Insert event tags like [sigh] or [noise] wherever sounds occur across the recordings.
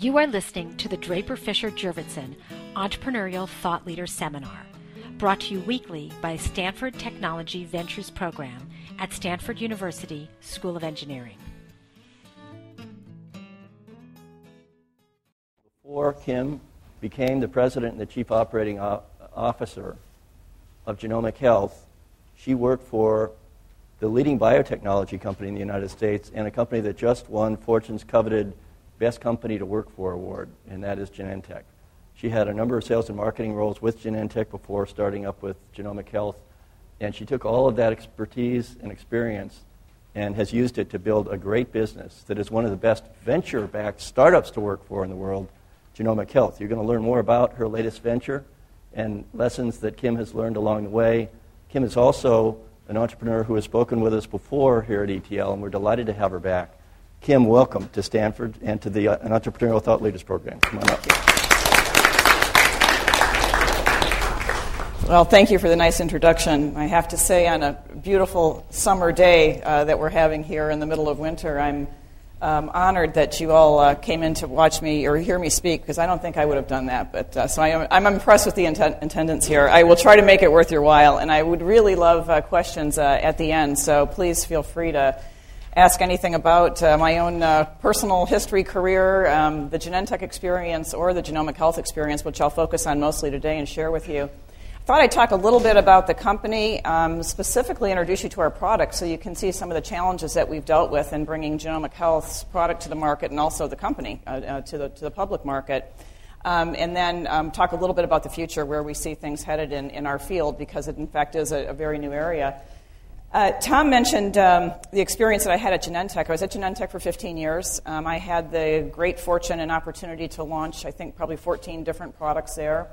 You are listening to the Draper Fisher Jurvetson Entrepreneurial Thought Leader Seminar, brought to you weekly by Stanford Technology Ventures Program at Stanford University School of Engineering. Before Kim became the president and the chief operating officer of Genomic Health, she worked for the leading biotechnology company in the United States and a company that just won Fortune's coveted Best Company to Work For award, and that is Genentech. She had a number of sales and marketing roles with Genentech before starting up with Genomic Health, and she took all of that expertise and experience and has used it to build a great business that is one of the best venture backed startups to work for in the world, Genomic Health. You're going to learn more about her latest venture and lessons that Kim has learned along the way. Kim is also an entrepreneur who has spoken with us before here at ETL, and we're delighted to have her back. Kim, welcome to Stanford and to the uh, an Entrepreneurial Thought Leaders Program. Come on up. Well, thank you for the nice introduction. I have to say, on a beautiful summer day uh, that we're having here in the middle of winter, I'm um, honored that you all uh, came in to watch me or hear me speak because I don't think I would have done that. But uh, so I am, I'm impressed with the intent, attendance here. I will try to make it worth your while, and I would really love uh, questions uh, at the end. So please feel free to ask anything about uh, my own uh, personal history, career, um, the Genentech experience, or the genomic health experience, which I'll focus on mostly today and share with you. I thought I'd talk a little bit about the company, um, specifically introduce you to our product so you can see some of the challenges that we've dealt with in bringing Genomic Health's product to the market and also the company uh, uh, to, the, to the public market. Um, and then um, talk a little bit about the future, where we see things headed in, in our field, because it, in fact, is a, a very new area. Uh, Tom mentioned um, the experience that I had at Genentech. I was at Genentech for 15 years. Um, I had the great fortune and opportunity to launch, I think, probably 14 different products there,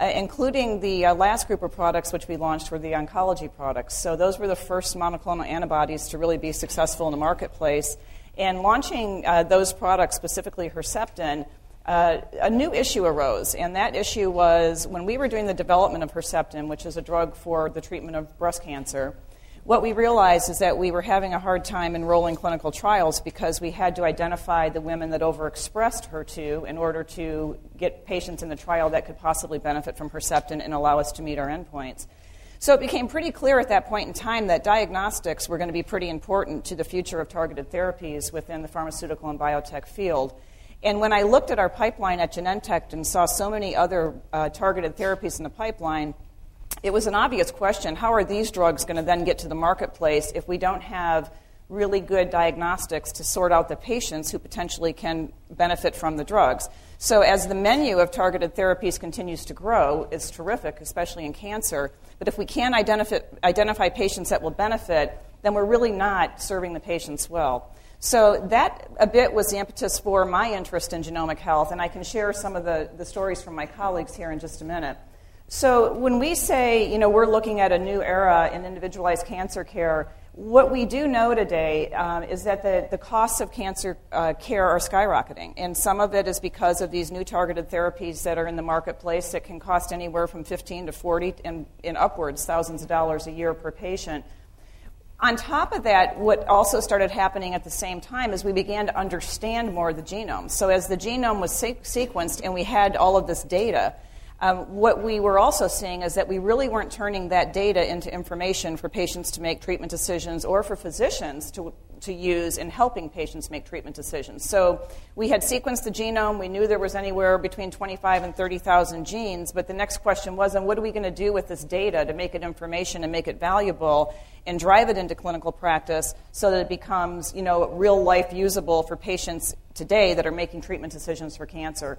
uh, including the uh, last group of products which we launched were the oncology products. So those were the first monoclonal antibodies to really be successful in the marketplace. And launching uh, those products, specifically Herceptin, uh, a new issue arose, and that issue was when we were doing the development of Herceptin, which is a drug for the treatment of breast cancer what we realized is that we were having a hard time enrolling clinical trials because we had to identify the women that overexpressed HER2 in order to get patients in the trial that could possibly benefit from Herceptin and allow us to meet our endpoints. So it became pretty clear at that point in time that diagnostics were going to be pretty important to the future of targeted therapies within the pharmaceutical and biotech field. And when I looked at our pipeline at Genentech and saw so many other uh, targeted therapies in the pipeline, it was an obvious question how are these drugs going to then get to the marketplace if we don't have really good diagnostics to sort out the patients who potentially can benefit from the drugs? So, as the menu of targeted therapies continues to grow, it's terrific, especially in cancer. But if we can't identify, identify patients that will benefit, then we're really not serving the patients well. So, that a bit was the impetus for my interest in genomic health, and I can share some of the, the stories from my colleagues here in just a minute. So, when we say, you know, we're looking at a new era in individualized cancer care, what we do know today um, is that the, the costs of cancer uh, care are skyrocketing. And some of it is because of these new targeted therapies that are in the marketplace that can cost anywhere from 15 to 40 and, and upwards thousands of dollars a year per patient. On top of that, what also started happening at the same time is we began to understand more of the genome. So, as the genome was se- sequenced and we had all of this data, um, what we were also seeing is that we really weren't turning that data into information for patients to make treatment decisions or for physicians to, to use in helping patients make treatment decisions. So we had sequenced the genome. We knew there was anywhere between 25 and 30,000 genes. But the next question was, and what are we going to do with this data to make it information and make it valuable and drive it into clinical practice so that it becomes, you know, real life usable for patients today that are making treatment decisions for cancer?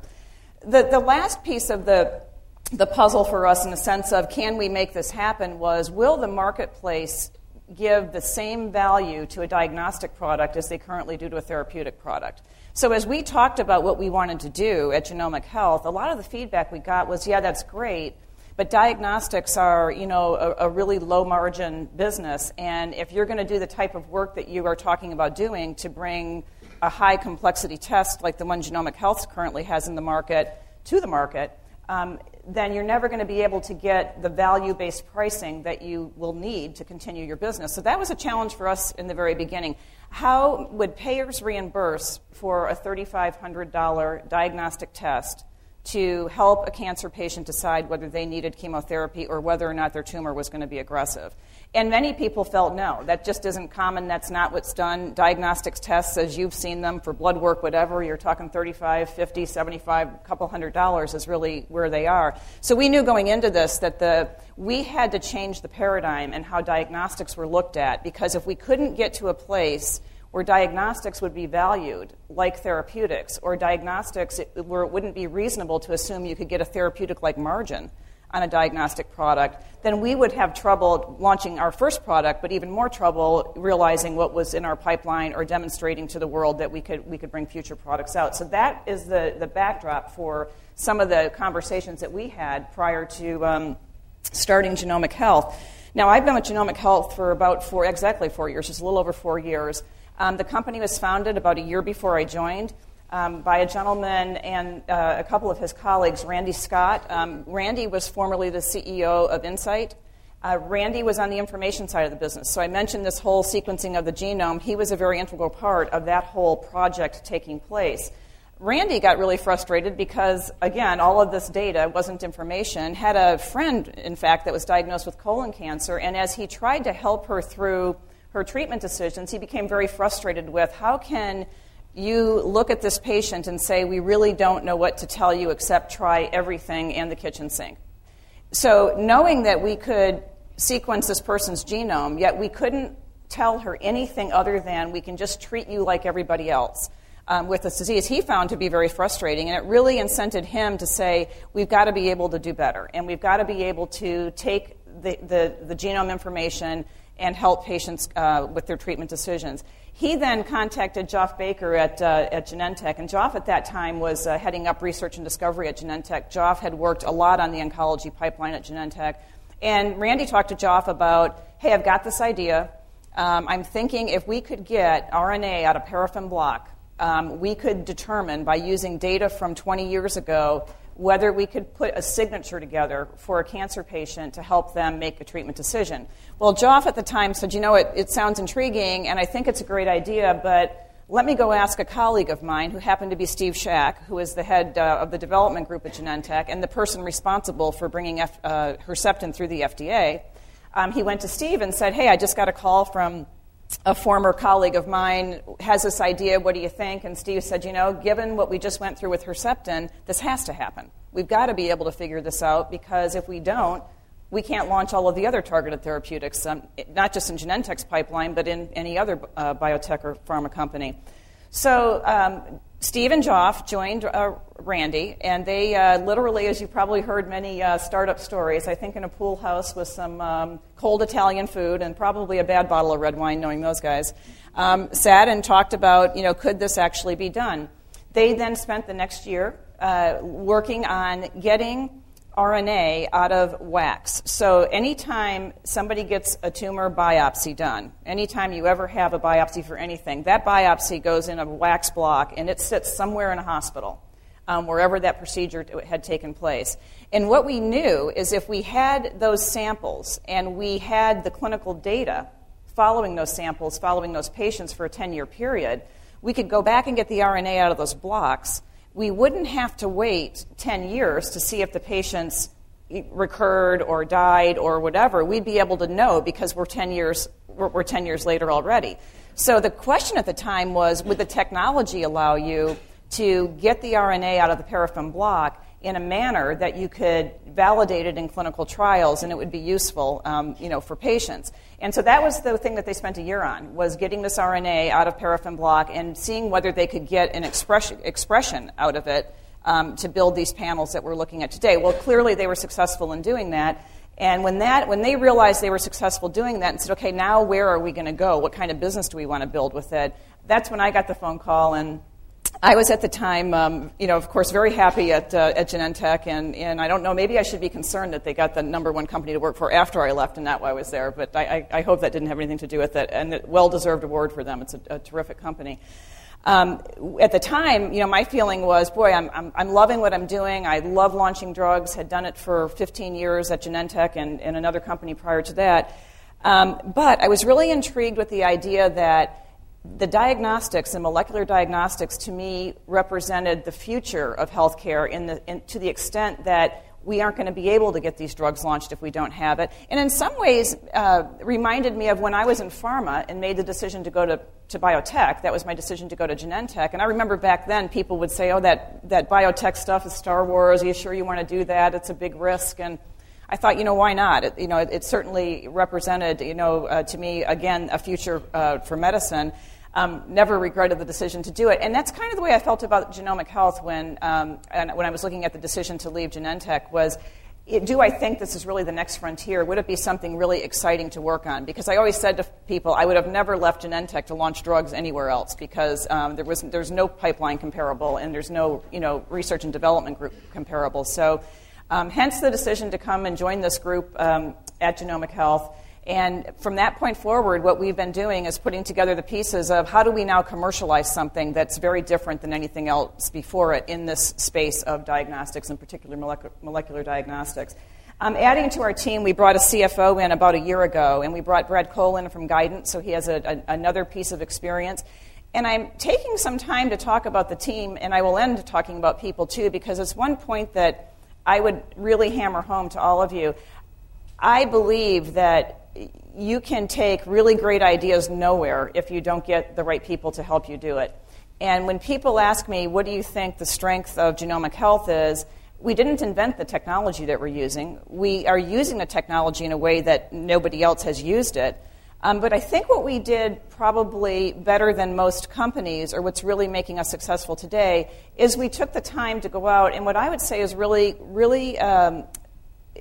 The, the last piece of the, the puzzle for us, in the sense of can we make this happen, was will the marketplace give the same value to a diagnostic product as they currently do to a therapeutic product? So, as we talked about what we wanted to do at Genomic Health, a lot of the feedback we got was, yeah, that's great, but diagnostics are, you know, a, a really low margin business. And if you're going to do the type of work that you are talking about doing to bring a high complexity test like the one Genomic Health currently has in the market to the market, um, then you're never going to be able to get the value based pricing that you will need to continue your business. So that was a challenge for us in the very beginning. How would payers reimburse for a $3,500 diagnostic test to help a cancer patient decide whether they needed chemotherapy or whether or not their tumor was going to be aggressive? And many people felt no, that just isn't common. That's not what's done. Diagnostics tests, as you've seen them for blood work, whatever, you're talking 35, 50, 75, a couple hundred dollars is really where they are. So we knew going into this that the, we had to change the paradigm and how diagnostics were looked at because if we couldn't get to a place where diagnostics would be valued like therapeutics, or diagnostics where it wouldn't be reasonable to assume you could get a therapeutic like margin on a diagnostic product, then we would have trouble launching our first product, but even more trouble realizing what was in our pipeline or demonstrating to the world that we could, we could bring future products out. So that is the, the backdrop for some of the conversations that we had prior to um, starting Genomic Health. Now, I've been with Genomic Health for about four, exactly four years, just a little over four years. Um, the company was founded about a year before I joined um, by a gentleman and uh, a couple of his colleagues, Randy Scott. Um, Randy was formerly the CEO of Incyte. Uh, Randy was on the information side of the business. So I mentioned this whole sequencing of the genome. He was a very integral part of that whole project taking place. Randy got really frustrated because, again, all of this data wasn't information. Had a friend, in fact, that was diagnosed with colon cancer, and as he tried to help her through her treatment decisions, he became very frustrated with how can you look at this patient and say, We really don't know what to tell you except try everything and the kitchen sink. So, knowing that we could sequence this person's genome, yet we couldn't tell her anything other than we can just treat you like everybody else. Um, with this disease, he found to be very frustrating, and it really incented him to say, We've got to be able to do better, and we've got to be able to take the, the, the genome information and help patients uh, with their treatment decisions. He then contacted Joff Baker at, uh, at Genentech, and Joff at that time was uh, heading up research and discovery at Genentech. Joff had worked a lot on the oncology pipeline at Genentech. And Randy talked to Joff about, hey, I've got this idea. Um, I'm thinking if we could get RNA out of paraffin block, um, we could determine by using data from 20 years ago whether we could put a signature together for a cancer patient to help them make a treatment decision. Well, Joff at the time said, you know, it, it sounds intriguing and I think it's a great idea, but let me go ask a colleague of mine who happened to be Steve Shak, who is the head uh, of the development group at Genentech and the person responsible for bringing F, uh, Herceptin through the FDA. Um, he went to Steve and said, hey, I just got a call from a former colleague of mine has this idea. What do you think? And Steve said, You know, given what we just went through with Herceptin, this has to happen. We've got to be able to figure this out because if we don't, we can't launch all of the other targeted therapeutics, um, not just in Genentech's pipeline, but in any other uh, biotech or pharma company. So um, Steve and Joff joined uh, Randy, and they uh, literally, as you probably heard many uh, startup stories, I think in a pool house with some um, cold Italian food and probably a bad bottle of red wine, knowing those guys, um, sat and talked about, you know, could this actually be done? They then spent the next year uh, working on getting RNA out of wax. So, anytime somebody gets a tumor biopsy done, anytime you ever have a biopsy for anything, that biopsy goes in a wax block and it sits somewhere in a hospital, um, wherever that procedure had taken place. And what we knew is if we had those samples and we had the clinical data following those samples, following those patients for a 10 year period, we could go back and get the RNA out of those blocks we wouldn't have to wait 10 years to see if the patients recurred or died or whatever. We'd be able to know because we're 10 years, we're 10 years later already. So the question at the time was would the technology allow you to get the RNA out of the paraffin block in a manner that you could validate it in clinical trials and it would be useful um, you know, for patients. And so that was the thing that they spent a year on, was getting this RNA out of paraffin block and seeing whether they could get an expression, expression out of it um, to build these panels that we're looking at today. Well, clearly they were successful in doing that. And when, that, when they realized they were successful doing that and said, okay, now where are we going to go? What kind of business do we want to build with it? That's when I got the phone call and I was at the time, um, you know, of course, very happy at, uh, at Genentech, and, and I don't know, maybe I should be concerned that they got the number one company to work for after I left and not while I was there, but I, I, I hope that didn't have anything to do with it, and a well deserved award for them. It's a, a terrific company. Um, at the time, you know, my feeling was, boy, I'm, I'm, I'm, loving what I'm doing. I love launching drugs. Had done it for 15 years at Genentech and, and another company prior to that. Um, but I was really intrigued with the idea that the diagnostics and molecular diagnostics, to me, represented the future of healthcare in the, in, to the extent that we aren't going to be able to get these drugs launched if we don't have it. And in some ways, uh, reminded me of when I was in pharma and made the decision to go to, to biotech. That was my decision to go to Genentech. And I remember back then people would say, oh, that, that biotech stuff is Star Wars. Are you sure you want to do that? It's a big risk. And I thought, you know, why not? It, you know, it, it certainly represented, you know, uh, to me, again, a future uh, for medicine. Um, never regretted the decision to do it. And that's kind of the way I felt about genomic health when, um, when I was looking at the decision to leave Genentech was, it, do I think this is really the next frontier? Would it be something really exciting to work on? Because I always said to people, I would have never left Genentech to launch drugs anywhere else because um, there was, there's no pipeline comparable and there's no you know, research and development group comparable. So, um, hence the decision to come and join this group um, at Genomic Health. And from that point forward, what we've been doing is putting together the pieces of how do we now commercialize something that's very different than anything else before it in this space of diagnostics, in particular molecular diagnostics. Um, adding to our team, we brought a CFO in about a year ago, and we brought Brad Cole in from Guidant, so he has a, a, another piece of experience. And I'm taking some time to talk about the team, and I will end talking about people too, because it's one point that I would really hammer home to all of you. I believe that you can take really great ideas nowhere if you don't get the right people to help you do it. And when people ask me, what do you think the strength of genomic health is? We didn't invent the technology that we're using. We are using the technology in a way that nobody else has used it. Um, but I think what we did probably better than most companies, or what's really making us successful today, is we took the time to go out and what I would say is really, really um,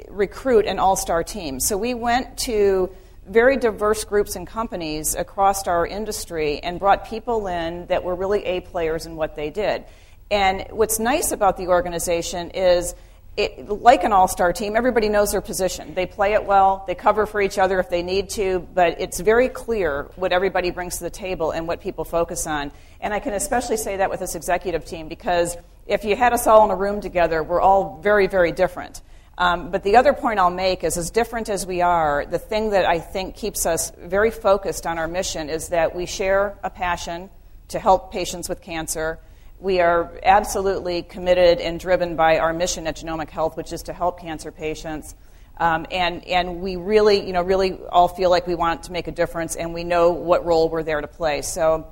recruit an all star team. So we went to very diverse groups and companies across our industry and brought people in that were really A players in what they did. And what's nice about the organization is, it, like an all star team, everybody knows their position. They play it well, they cover for each other if they need to, but it's very clear what everybody brings to the table and what people focus on. And I can especially say that with this executive team because if you had us all in a room together, we're all very, very different. Um, but the other point I'll make is, as different as we are, the thing that I think keeps us very focused on our mission is that we share a passion to help patients with cancer. We are absolutely committed and driven by our mission at Genomic Health, which is to help cancer patients. Um, and, and we really, you know, really all feel like we want to make a difference, and we know what role we're there to play. So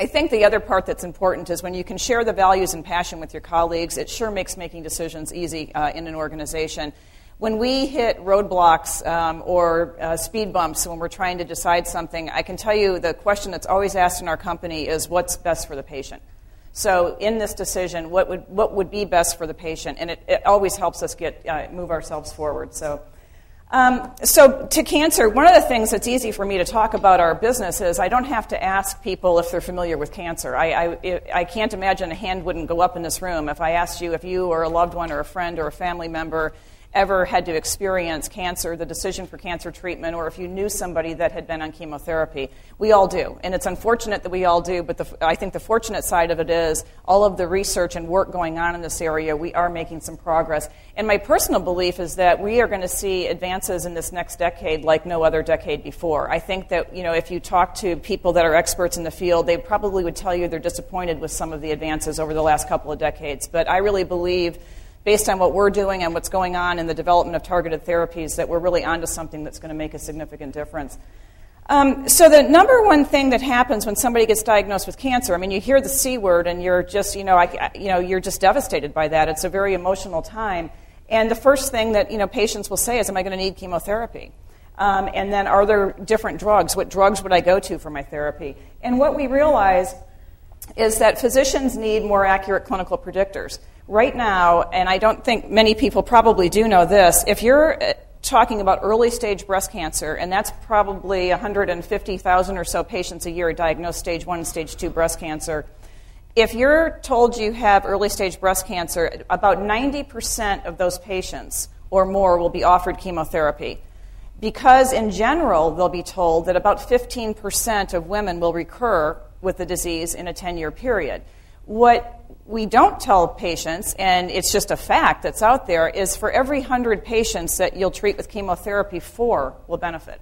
I think the other part that's important is when you can share the values and passion with your colleagues, it sure makes making decisions easy uh, in an organization. When we hit roadblocks um, or uh, speed bumps when we're trying to decide something, I can tell you the question that's always asked in our company is what's best for the patient? So, in this decision, what would, what would be best for the patient? And it, it always helps us get, uh, move ourselves forward. So, um, so, to cancer, one of the things that's easy for me to talk about our business is I don't have to ask people if they're familiar with cancer. I, I, I, can't imagine a hand wouldn't go up in this room if I asked you if you or a loved one or a friend or a family member ever had to experience cancer, the decision for cancer treatment, or if you knew somebody that had been on chemotherapy. We all do. And it's unfortunate that we all do, but the, I think the fortunate side of it is all of the research and work going on in this area, we are making some progress. And my personal belief is that we are going to see advances in this next decade like no other decade before. I think that, you know, if you talk to people that are experts in the field, they probably would tell you they're disappointed with some of the advances over the last couple of decades. But I really believe based on what we're doing and what's going on in the development of targeted therapies, that we're really onto something that's going to make a significant difference. Um, so the number one thing that happens when somebody gets diagnosed with cancer, I mean, you hear the C word and you're just, you know, I, you know, you're just devastated by that. It's a very emotional time. And the first thing that, you know, patients will say is, am I going to need chemotherapy? Um, and then are there different drugs? What drugs would I go to for my therapy? And what we realize is that physicians need more accurate clinical predictors right now, and I don't think many people probably do know this, if you're uh, talking about early stage breast cancer, and that's probably 150,000 or so patients a year diagnosed stage one and stage two breast cancer. If you're told you have early stage breast cancer, about 90% of those patients or more will be offered chemotherapy. Because in general, they'll be told that about 15% of women will recur with the disease in a 10 year period. What we don't tell patients, and it's just a fact that's out there, is for every 100 patients that you'll treat with chemotherapy, four will benefit.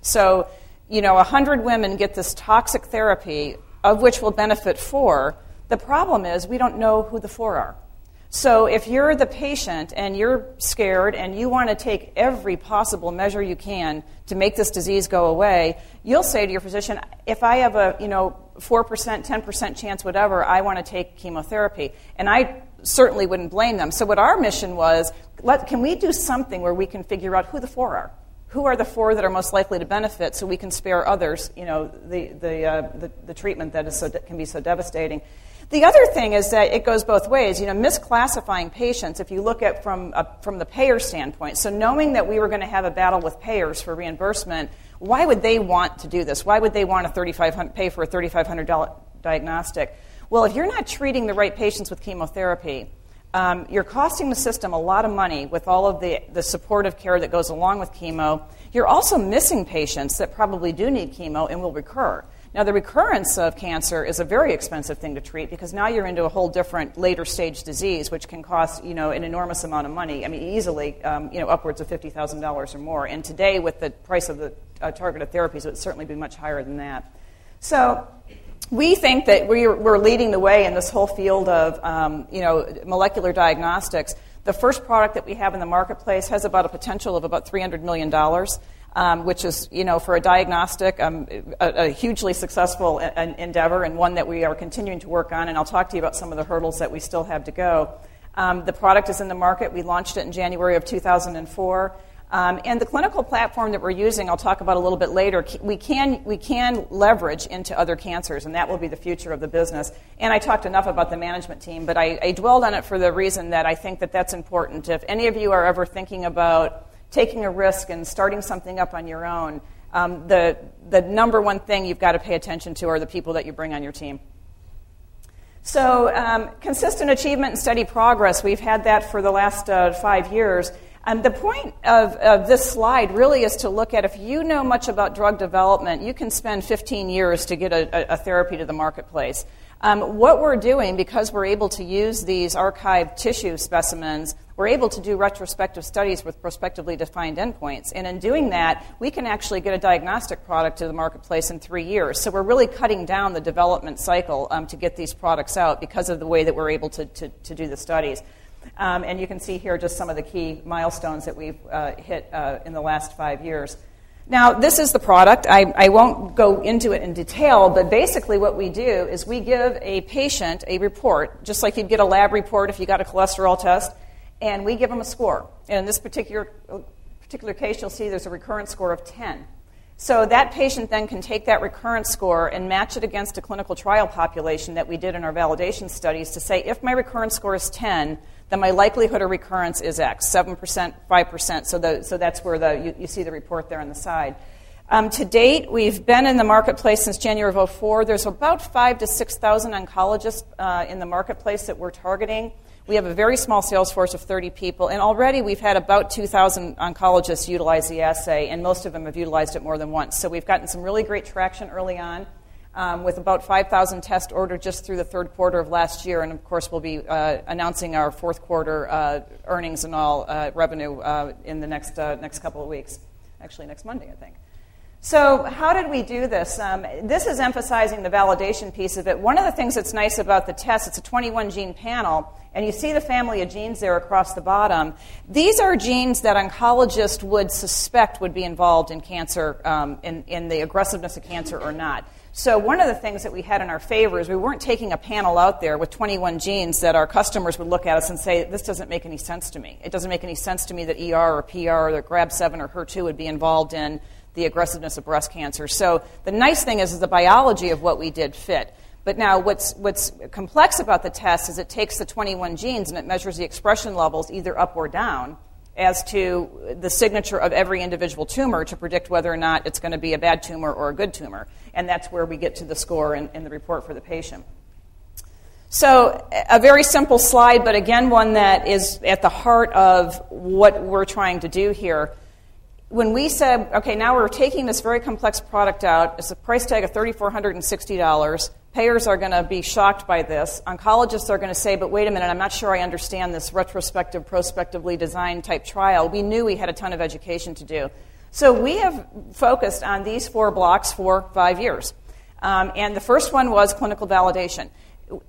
So, you know, 100 women get this toxic therapy, of which will benefit four. The problem is we don't know who the four are. So if you're the patient and you're scared and you want to take every possible measure you can to make this disease go away, you'll say to your physician, if I have a, you know, 4%, 10% chance, whatever, I want to take chemotherapy. And I certainly wouldn't blame them. So what our mission was, let, can we do something where we can figure out who the four are? Who are the four that are most likely to benefit so we can spare others, you know, the, the, uh, the, the treatment that is so, can be so devastating? The other thing is that it goes both ways. You know, misclassifying patients, if you look at from, a, from the payer standpoint, so knowing that we were going to have a battle with payers for reimbursement, why would they want to do this? Why would they want to pay for a $3,500 diagnostic? Well, if you're not treating the right patients with chemotherapy, um, you're costing the system a lot of money with all of the, the supportive care that goes along with chemo. You're also missing patients that probably do need chemo and will recur. Now, the recurrence of cancer is a very expensive thing to treat because now you're into a whole different later stage disease, which can cost you know an enormous amount of money. I mean, easily um, you know upwards of fifty thousand dollars or more. And today, with the price of the uh, targeted therapies, it would certainly be much higher than that. So. We think that we're, we're leading the way in this whole field of um, you know, molecular diagnostics. The first product that we have in the marketplace has about a potential of about $300 million um, which is, you know, for a diagnostic, um, a, a, hugely successful endeavor and one that we are continuing to work on. And I'll talk to you about some of the hurdles that we still have to go. Um, the product is in the market. We launched it in January of 2004. Um, and the clinical platform that we're using, I'll talk about a little bit later, we can, we can leverage into other cancers, and that will be the future of the business. And I talked enough about the management team, but I, I dwelled on it for the reason that I think that that's important. If any of you are ever thinking about taking a risk and starting something up on your own, um, the, the number one thing you've got to pay attention to are the people that you bring on your team. So, um, consistent achievement and steady progress, we've had that for the last uh, five years. And the point of, of, this slide really is to look at if you know much about drug development, you can spend 15 years to get a, a therapy to the marketplace. Um, what we're doing, because we're able to use these archived tissue specimens, we're able to do retrospective studies with prospectively defined endpoints. And in doing that, we can actually get a diagnostic product to the marketplace in three years. So we're really cutting down the development cycle um, to get these products out because of the way that we're able to, to, to do the studies. Um, and you can see here just some of the key milestones that we've uh, hit uh, in the last five years. Now, this is the product. I, I, won't go into it in detail, but basically, what we do is we give a patient a report, just like you'd get a lab report if you got a cholesterol test, and we give them a score. And in this particular, particular case, you'll see there's a recurrence score of 10. So that patient then can take that recurrence score and match it against a clinical trial population that we did in our validation studies to say if my recurrence score is 10, then my likelihood of recurrence is X, 7%, 5%. So, the, so that's where the, you, you see the report there on the side. Um, to date, we've been in the marketplace since January of 04. There's about five to 6,000 oncologists uh, in the marketplace that we're targeting. We have a very small sales force of 30 people, and already we've had about 2,000 oncologists utilize the assay, and most of them have utilized it more than once. So we've gotten some really great traction early on um, with about 5,000 tests ordered just through the third quarter of last year. And of course, we'll be uh, announcing our fourth quarter uh, earnings and all uh, revenue uh, in the next, uh, next couple of weeks. Actually, next Monday, I think. So, how did we do this? Um, this is emphasizing the validation piece of it. One of the things that's nice about the test, it's a 21 gene panel, and you see the family of genes there across the bottom. These are genes that oncologists would suspect would be involved in cancer, um, in, in the aggressiveness of cancer or not. So, one of the things that we had in our favor is we weren't taking a panel out there with 21 genes that our customers would look at us and say, This doesn't make any sense to me. It doesn't make any sense to me that ER or PR or that GRB7 or HER2 would be involved in the aggressiveness of breast cancer. So, the nice thing is, is the biology of what we did fit. But now, what's, what's complex about the test is it takes the 21 genes and it measures the expression levels either up or down as to the signature of every individual tumor to predict whether or not it's going to be a bad tumor or a good tumor. And that's where we get to the score in, in the report for the patient. So, a very simple slide, but again, one that is at the heart of what we're trying to do here. When we said, okay, now we're taking this very complex product out, it's a price tag of $3,460. Payers are going to be shocked by this. Oncologists are going to say, but wait a minute, I'm not sure I understand this retrospective, prospectively designed type trial. We knew we had a ton of education to do. So we have focused on these four blocks for five years. Um, and the first one was clinical validation.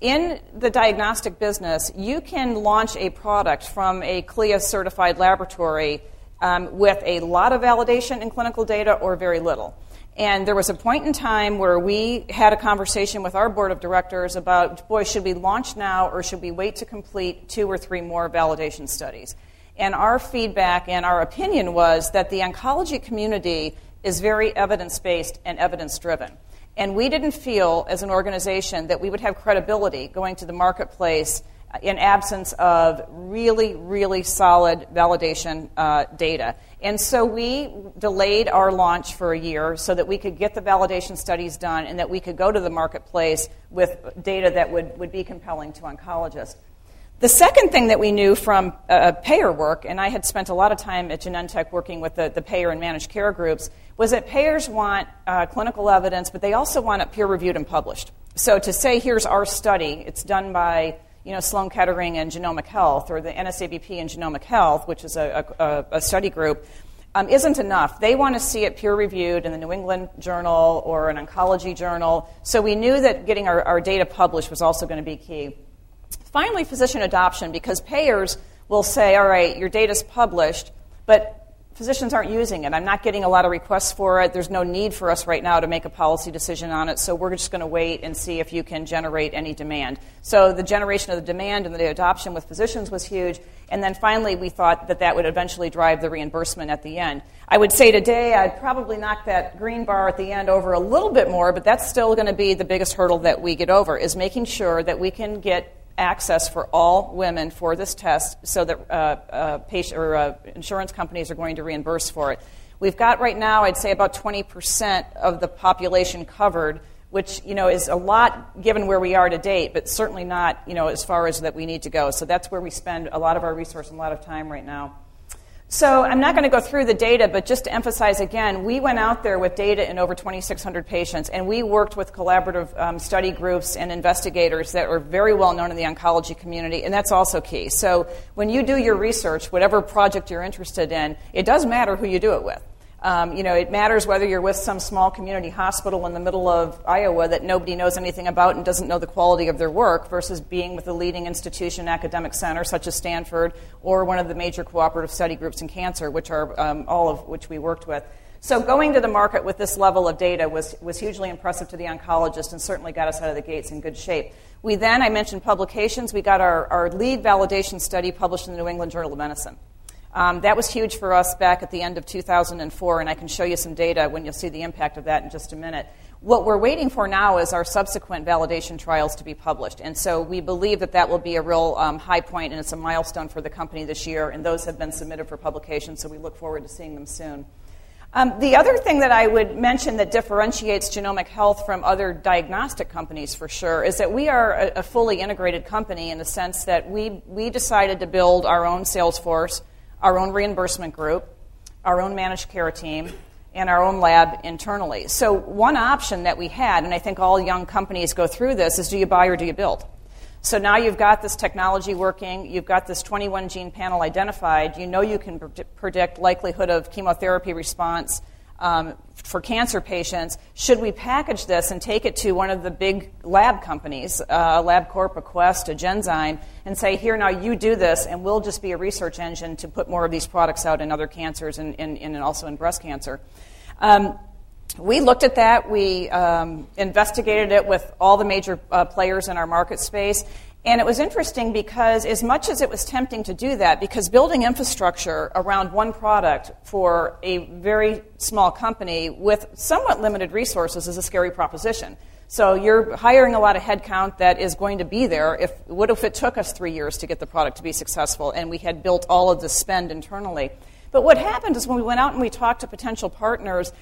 In the diagnostic business, you can launch a product from a CLIA certified laboratory um, with a lot of validation in clinical data or very little. And there was a point in time where we had a conversation with our board of directors about, boy, should we launch now or should we wait to complete two or three more validation studies? And our feedback and our opinion was that the oncology community is very evidence based and evidence driven. And we didn't feel, as an organization, that we would have credibility going to the marketplace in absence of really, really solid validation uh, data. And so we delayed our launch for a year so that we could get the validation studies done and that we could go to the marketplace with data that would, would be compelling to oncologists. The second thing that we knew from uh, payer work, and I had spent a lot of time at Genentech working with the, the payer and managed care groups, was that payers want uh, clinical evidence, but they also want it peer reviewed and published. So to say, here's our study, it's done by you know, Sloan Kettering and Genomic Health, or the NSABP and Genomic Health, which is a, a, a study group, um, isn't enough. They want to see it peer reviewed in the New England Journal or an oncology journal. So we knew that getting our, our data published was also going to be key. Finally, physician adoption, because payers will say, all right, your data's published, but physicians aren't using it. I'm not getting a lot of requests for it. There's no need for us right now to make a policy decision on it, so we're just going to wait and see if you can generate any demand. So the generation of the demand and the adoption with physicians was huge. And then finally, we thought that that would eventually drive the reimbursement at the end. I would say today I'd probably knock that green bar at the end over a little bit more, but that's still going to be the biggest hurdle that we get over, is making sure that we can get access for all women for this test so that uh, uh, patient, or, uh, insurance companies are going to reimburse for it. We've got right now, I'd say, about 20% of the population covered, which you know, is a lot given where we are to date, but certainly not you know, as far as that we need to go. So that's where we spend a lot of our resource and a lot of time right now. So I'm not going to go through the data, but just to emphasize again, we went out there with data in over 2,600 patients, and we worked with collaborative um, study groups and investigators that are very well known in the oncology community, and that's also key. So when you do your research, whatever project you're interested in, it does matter who you do it with. Um, you know, it matters whether you're with some small community hospital in the middle of Iowa that nobody knows anything about and doesn't know the quality of their work versus being with a leading institution, academic center such as Stanford or one of the major cooperative study groups in cancer, which are um, all of which we worked with. So going to the market with this level of data was, was hugely impressive to the oncologist and certainly got us out of the gates in good shape. We then, I mentioned publications, we got our, our lead validation study published in the New England Journal of Medicine. Um, that was huge for us back at the end of 2004, and I can show you some data when you'll see the impact of that in just a minute. What we're waiting for now is our subsequent validation trials to be published, and so we believe that that will be a real um, high point, and it's a milestone for the company this year, and those have been submitted for publication, so we look forward to seeing them soon. Um, the other thing that I would mention that differentiates Genomic Health from other diagnostic companies for sure is that we are a, a fully integrated company in the sense that we, we decided to build our own sales force our own reimbursement group, our own managed care team, and our own lab internally. So, one option that we had, and I think all young companies go through this, is do you buy or do you build? So now you've got this technology working, you've got this 21 gene panel identified, you know you can predict likelihood of chemotherapy response um, for cancer patients, should we package this and take it to one of the big lab companies, uh, LabCorp, a Quest, a Genzyme, and say, here, now you do this, and we'll just be a research engine to put more of these products out in other cancers and, and, and also in breast cancer? Um, we looked at that. We um, investigated it with all the major uh, players in our market space, and it was interesting because, as much as it was tempting to do that, because building infrastructure around one product for a very small company with somewhat limited resources is a scary proposition. So you're hiring a lot of headcount that is going to be there. If what if it took us three years to get the product to be successful, and we had built all of the spend internally? But what happened is when we went out and we talked to potential partners,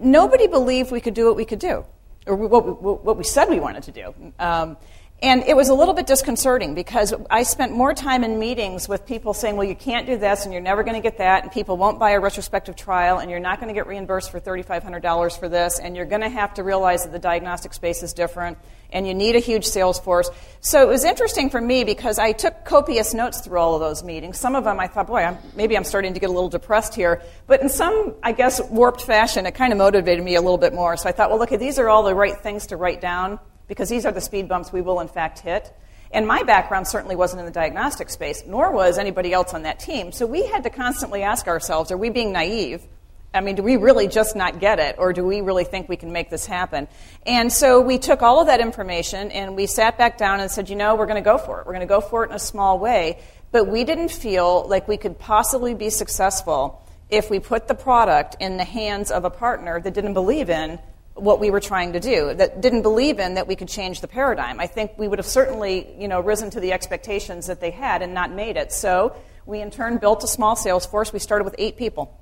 nobody believed we could do what we could do, or what we, what we said we wanted to do. Um, And it was a little bit disconcerting because I spent more time in meetings with people saying, well, you can't do this and you're never going to get that, and people won't buy a retrospective trial, and you're not going to get reimbursed for $3,500 for this, and you're going to have to realize that the diagnostic space is different, and you need a huge sales force. So it was interesting for me because I took copious notes through all of those meetings. Some of them I thought, boy, I'm, maybe I'm starting to get a little depressed here. But in some, I guess, warped fashion, it kind of motivated me a little bit more. So I thought, well, look, these are all the right things to write down because these are the speed bumps we will, in fact, hit. And my background certainly wasn't in the diagnostic space, nor was anybody else on that team. So we had to constantly ask ourselves are we being naive? I mean, do we really just not get it, or do we really think we can make this happen? And so we took all of that information and we sat back down and said, you know, we're going to go for it. We're going to go for it in a small way. But we didn't feel like we could possibly be successful if we put the product in the hands of a partner that didn't believe in what we were trying to do, that didn't believe in that we could change the paradigm. I think we would have certainly, you know, risen to the expectations that they had and not made it. So we in turn built a small sales force. We started with eight people.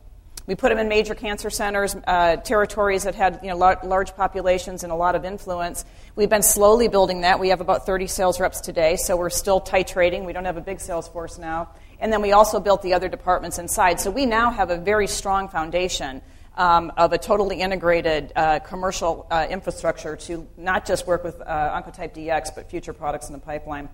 We put them in major cancer centers, uh, territories that had you know, large populations and a lot of influence. We've been slowly building that. We have about 30 sales reps today, so we're still titrating. We don't have a big sales force now. And then we also built the other departments inside. So we now have a very strong foundation um, of a totally integrated uh, commercial uh, infrastructure to not just work with uh, Oncotype DX, but future products in the pipeline.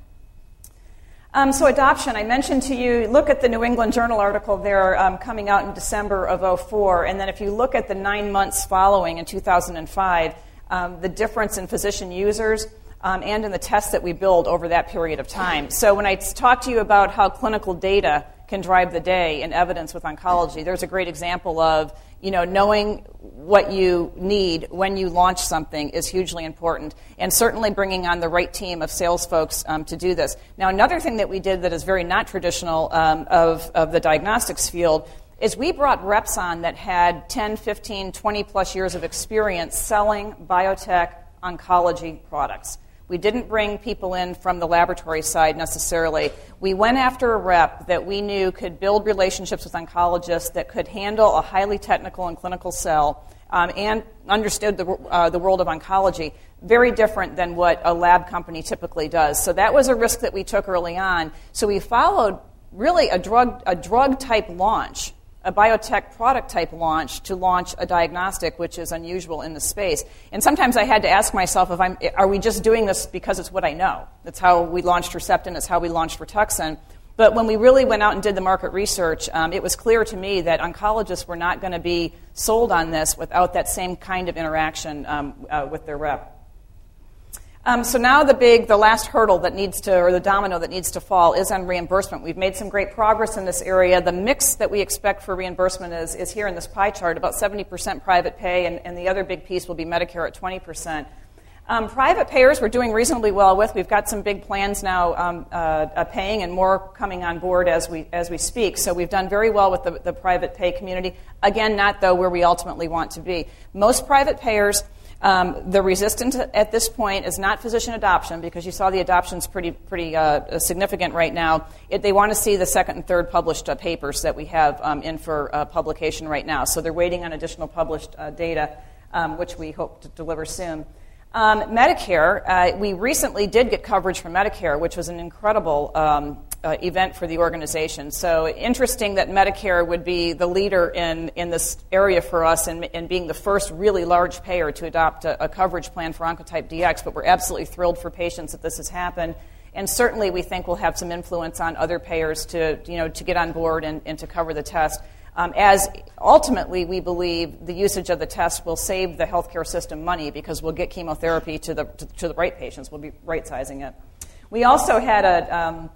Um, so, adoption, I mentioned to you, look at the New England Journal article there um, coming out in December of 04. And then, if you look at the nine months following in 2005, um, the difference in physician users um, and in the tests that we build over that period of time. So, when I talk to you about how clinical data can drive the day in evidence with oncology, there's a great example of you know, knowing what you need when you launch something is hugely important, and certainly bringing on the right team of sales folks um, to do this. Now, another thing that we did that is very not traditional um, of, of the diagnostics field is we brought reps on that had 10, 15, 20 plus years of experience selling biotech oncology products. We didn't bring people in from the laboratory side necessarily. We went after a rep that we knew could build relationships with oncologists that could handle a highly technical and clinical sell um, and understood the, uh, the world of oncology. Very different than what a lab company typically does. So that was a risk that we took early on. So we followed really a drug, a drug type launch a biotech product type launch to launch a diagnostic, which is unusual in the space. And sometimes I had to ask myself if I'm, are we just doing this because it's what I know? That's how we launched Herceptin, it's how we launched Rituxan. But when we really went out and did the market research, um, it was clear to me that oncologists were not going to be sold on this without that same kind of interaction um, uh, with their rep. Um, so now the big, the last hurdle that needs to, or the domino that needs to fall is on reimbursement. We've made some great progress in this area. The mix that we expect for reimbursement is, is here in this pie chart, about 70% private pay, and, and the other big piece will be Medicare at 20%. Um, private payers we're doing reasonably well with. We've got some big plans now um, uh, uh, paying and more coming on board as we, as we speak. So we've done very well with the, the private pay community. Again, not though where we ultimately want to be. Most private payers um, the resistance at this point is not physician adoption because you saw the adoption is pretty, pretty uh, significant right now. It, they want to see the second and third published uh, papers that we have um, in for uh, publication right now. So they're waiting on additional published uh, data, um, which we hope to deliver soon. Um, Medicare, uh, we recently did get coverage from Medicare, which was an incredible um, uh, event for the organization. So interesting that Medicare would be the leader in, in this area for us and, and being the first really large payer to adopt a, a, coverage plan for Oncotype DX. But we're absolutely thrilled for patients that this has happened. And certainly we think we'll have some influence on other payers to, you know, to get on board and, and to cover the test. Um, as ultimately we believe the usage of the test will save the healthcare system money because we'll get chemotherapy to the, to, to the right patients. We'll be right sizing it. We also had a, um,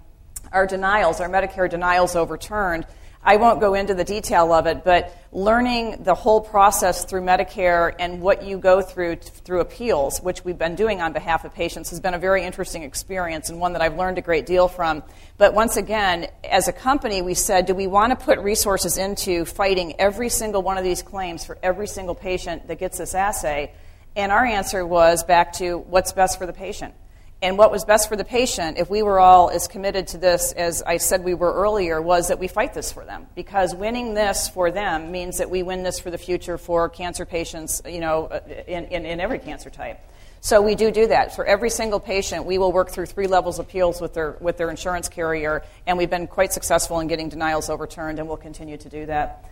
our denials, our Medicare denials overturned. I won't go into the detail of it, but learning the whole process through Medicare and what you go through through appeals, which we've been doing on behalf of patients, has been a very interesting experience and one that I've learned a great deal from. But once again, as a company, we said, do we want to put resources into fighting every single one of these claims for every single patient that gets this assay? And our answer was back to what's best for the patient and what was best for the patient, if we were all as committed to this as I said we were earlier, was that we fight this for them. Because winning this for them means that we win this for the future for cancer patients, you know, in, in, in every cancer type. So we do do that. For every single patient, we will work through three levels of appeals with their, with their insurance carrier, and we've been quite successful in getting denials overturned, and we'll continue to do that.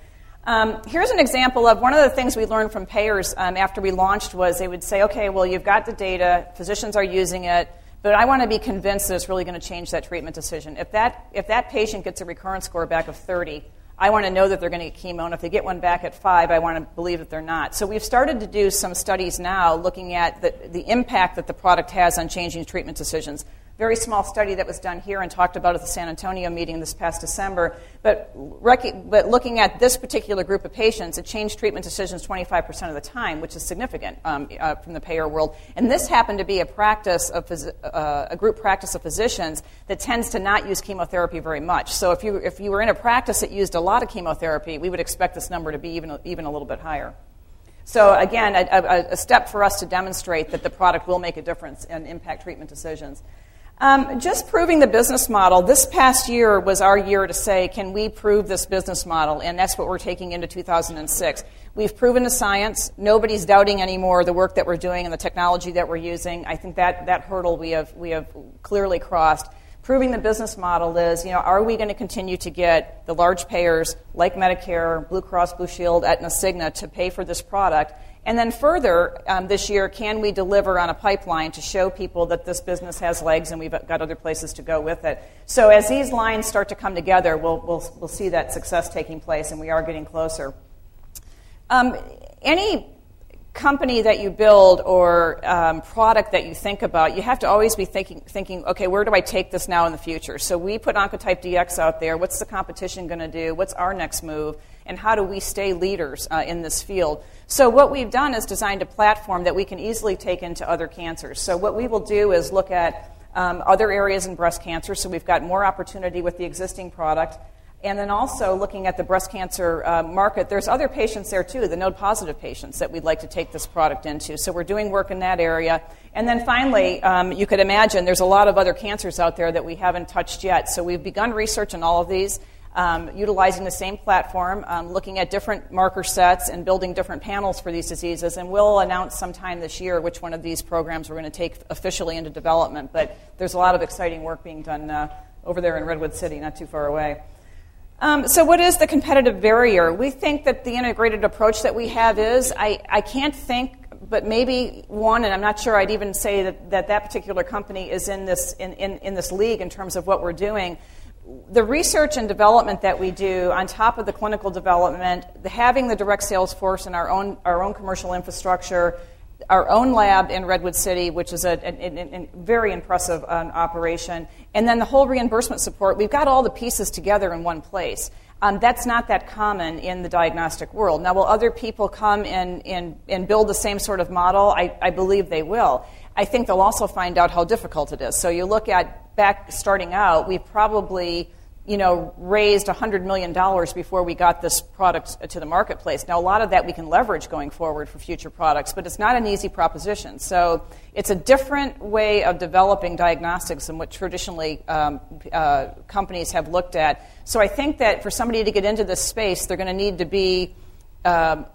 Um, here's an example of one of the things we learned from payers um, after we launched was they would say, okay, well, you've got the data, physicians are using it, but I want to be convinced that it's really going to change that treatment decision. If that, if that patient gets a recurrence score back of 30, I want to know that they're going to get chemo, and if they get one back at five, I want to believe that they're not. So we've started to do some studies now looking at the, the impact that the product has on changing treatment decisions very small study that was done here and talked about at the San Antonio meeting this past December. But, rec- but looking at this particular group of patients, it changed treatment decisions 25% of the time, which is significant um, uh, from the payer world. And this happened to be a practice of phys- uh, a group practice of physicians that tends to not use chemotherapy very much. So if you if you were in a practice that used a lot of chemotherapy, we would expect this number to be even even a little bit higher. So again, a, a, a step for us to demonstrate that the product will make a difference and impact treatment decisions. Um, just proving the business model. This past year was our year to say, can we prove this business model? And that's what we're taking into 2006. We've proven the science. Nobody's doubting anymore the work that we're doing and the technology that we're using. I think that, that hurdle we have, we have clearly crossed. Proving the business model is, you know, are we going to continue to get the large payers like Medicare, Blue Cross Blue Shield, Aetna, Cigna to pay for this product? And then further, um, this year, can we deliver on a pipeline to show people that this business has legs and we've got other places to go with it? So as these lines start to come together, we'll, we'll, we'll see that success taking place, and we are getting closer. Um, any company that you build or um, product that you think about, you have to always be thinking, thinking, okay, where do I take this now in the future? So we put Oncotype DX out there. What's the competition going to do? What's our next move? And how do we stay leaders uh, in this field? So what we've done is designed a platform that we can easily take into other cancers. So what we will do is look at um, other areas in breast cancer. So we've got more opportunity with the existing product. And then also looking at the breast cancer uh, market, there's other patients there too, the node positive patients that we'd like to take this product into. So we're doing work in that area. And then finally, um, you could imagine there's a lot of other cancers out there that we haven't touched yet. So we've begun research in all of these, um, utilizing the same platform, um, looking at different marker sets and building different panels for these diseases. And we'll announce sometime this year which one of these programs we're going to take officially into development. But there's a lot of exciting work being done uh, over there in Redwood City, not too far away. Um, so, what is the competitive barrier? We think that the integrated approach that we have is I, I can't think, but maybe one, and I'm not sure I'd even say that that, that particular company is in this, in, in, in this league in terms of what we're doing. The research and development that we do, on top of the clinical development, the, having the direct sales force and our own, our own commercial infrastructure, our own lab in Redwood City, which is a, a, a, a very impressive um, operation, and then the whole reimbursement support. We've got all the pieces together in one place. Um, that's not that common in the diagnostic world. Now, will other people come and, and, and build the same sort of model? I, I believe they will. I think they'll also find out how difficult it is. So you look at back starting out, we've probably you know, raised $100 million before we got this product to the marketplace. Now, a lot of that we can leverage going forward for future products, but it's not an easy proposition. So it's a different way of developing diagnostics than what traditionally um, uh, companies have looked at. So I think that for somebody to get into this space, they're going to need to be um,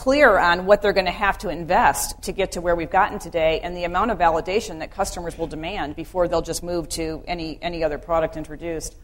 clear on what they're going to have to invest to get to where we've gotten today and the amount of validation that customers will demand before they'll just move to any, any other product introduced.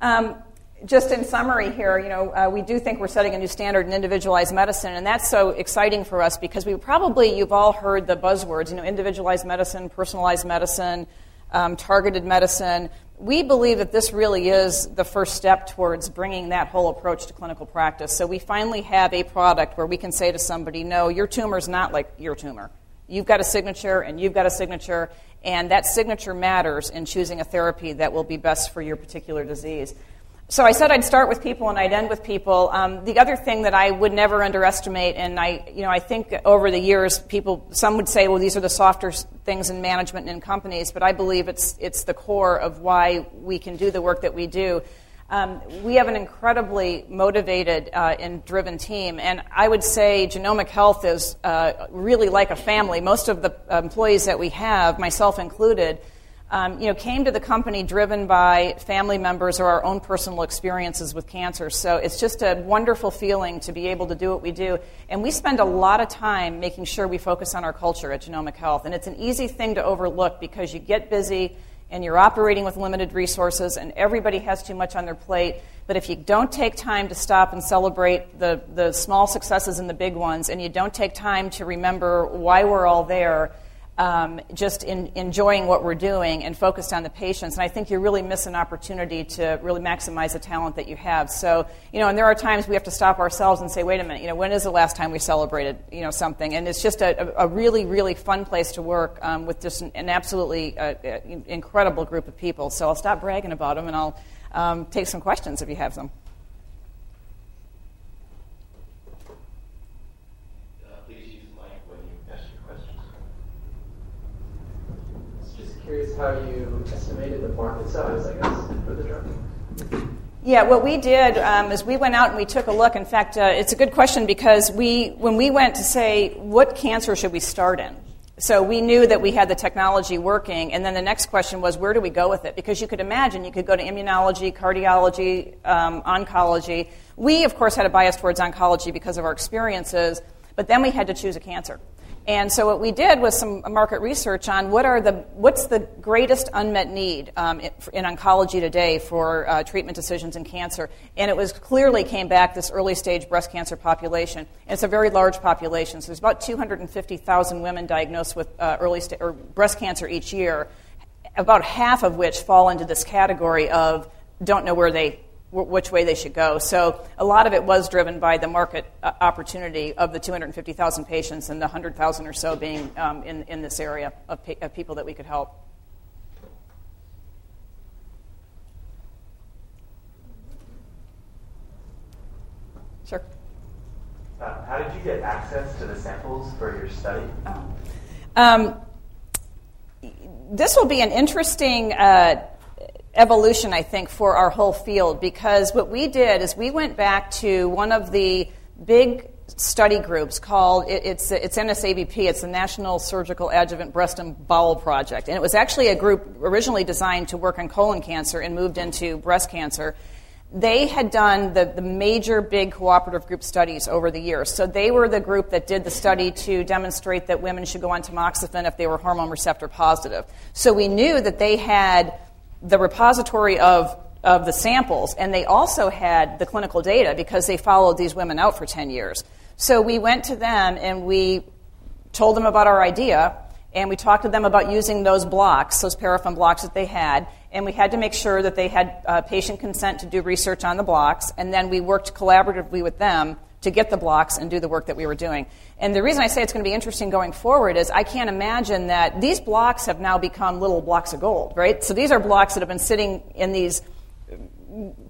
Um, just in summary here, you know, uh, we do think we're setting a new standard in individualized medicine, and that's so exciting for us because we probably, you've all heard the buzzwords, you know, individualized medicine, personalized medicine, um, targeted medicine. We believe that this really is the first step towards bringing that whole approach to clinical practice. So we finally have a product where we can say to somebody, no, your tumor is not like your tumor. You've got a signature, and you've got a signature, and that signature matters in choosing a therapy that will be best for your particular disease. So I said I'd start with people and I'd end with people. Um, the other thing that I would never underestimate, and I, you know, I think over the years, people, some would say, well, these are the softer things in management and in companies, but I believe it's it's the core of why we can do the work that we do. Um, we have an incredibly motivated uh, and driven team, and I would say Genomic Health is uh, really like a family. Most of the employees that we have, myself included um, you know, came to the company driven by family members or our own personal experiences with cancer. So it's just a wonderful feeling to be able to do what we do. And we spend a lot of time making sure we focus on our culture at Genomic Health. And it's an easy thing to overlook because you get busy and you're operating with limited resources and everybody has too much on their plate. But if you don't take time to stop and celebrate the, the small successes and the big ones, and you don't take time to remember why we're all there, um, just in, enjoying what we're doing and focused on the patients. And I think you really miss an opportunity to really maximize the talent that you have. So, you know, and there are times we have to stop ourselves and say, wait a minute, you know, when is the last time we celebrated, you know, something? And it's just a, a really, really fun place to work um, with just an, an absolutely uh, uh incredible group of people. So I'll stop bragging about them and I'll um, take some questions if you have them. How you estimated the market size, I guess, for the drug. Yeah, what we did um, is we went out and we took a look. In fact, uh, it's a good question because we, when we went to say what cancer should we start in, so we knew that we had the technology working, and then the next question was where do we go with it? Because you could imagine you could go to immunology, cardiology, um, oncology. We, of course, had a bias towards oncology because of our experiences, but then we had to choose a cancer. And so what we did was some market research on what are the what's the greatest unmet need um, in oncology today for uh, treatment decisions in cancer, and it was clearly came back this early stage breast cancer population. And it's a very large population. So there's about 250,000 women diagnosed with uh, early sta- or breast cancer each year, about half of which fall into this category of don't know where they which way they should go. So a lot of it was driven by the market uh, opportunity of the 250,000 patients and the 100,000 or so being um, in, in this area of, pa- of people that we could help. Sure. Uh, how did you get access to the samples for your study? Oh. Um, this will be an interesting uh, evolution, I think, for our whole field because what we did is we went back to one of the big study groups called it's it's NSABP. It's the National Surgical Adjuvant Breast and Bowel Project, and it was actually a group originally designed to work on colon cancer and moved into breast cancer. They had done the, the major big cooperative group studies over the years. So they were the group that did the study to demonstrate that women should go on tamoxifen if they were hormone receptor positive. So we knew that they had the repository of, of the samples, and they also had the clinical data because they followed these women out for 10 years. So we went to them and we told them about our idea, and we talked to them about using those blocks, those paraffin blocks that they had, and we had to make sure that they had uh, patient consent to do research on the blocks, and then we worked collaboratively with them to get the blocks and do the work that we were doing. And the reason I say it's going to be interesting going forward is I can't imagine that these blocks have now become little blocks of gold, right? So these are blocks that have been sitting in these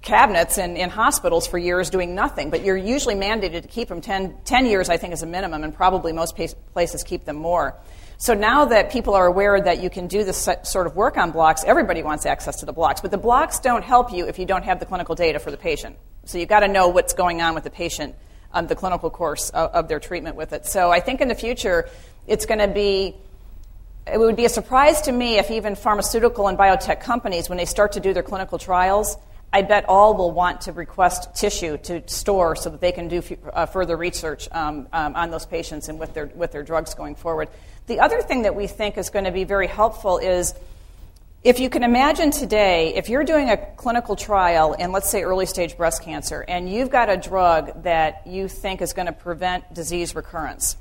cabinets in, in hospitals for years doing nothing, but you're usually mandated to keep them 10, 10 years, I think, is a minimum, and probably most places keep them more. So now that people are aware that you can do this sort of work on blocks, everybody wants access to the blocks. But the blocks don't help you if you don't have the clinical data for the patient. So you've got to know what's going on with the patient um, the clinical course of, of their treatment with it. So I think in the future, it's going to be it would be a surprise to me if even pharmaceutical and biotech companies, when they start to do their clinical trials, I bet all will want to request tissue to store so that they can do f- uh, further research um, um, on those patients and with their, with their drugs going forward. The other thing that we think is going to be very helpful is if you can imagine today, if you're doing a clinical trial in, let's say, early stage breast cancer, and you've got a drug that you think is going to prevent disease recurrence,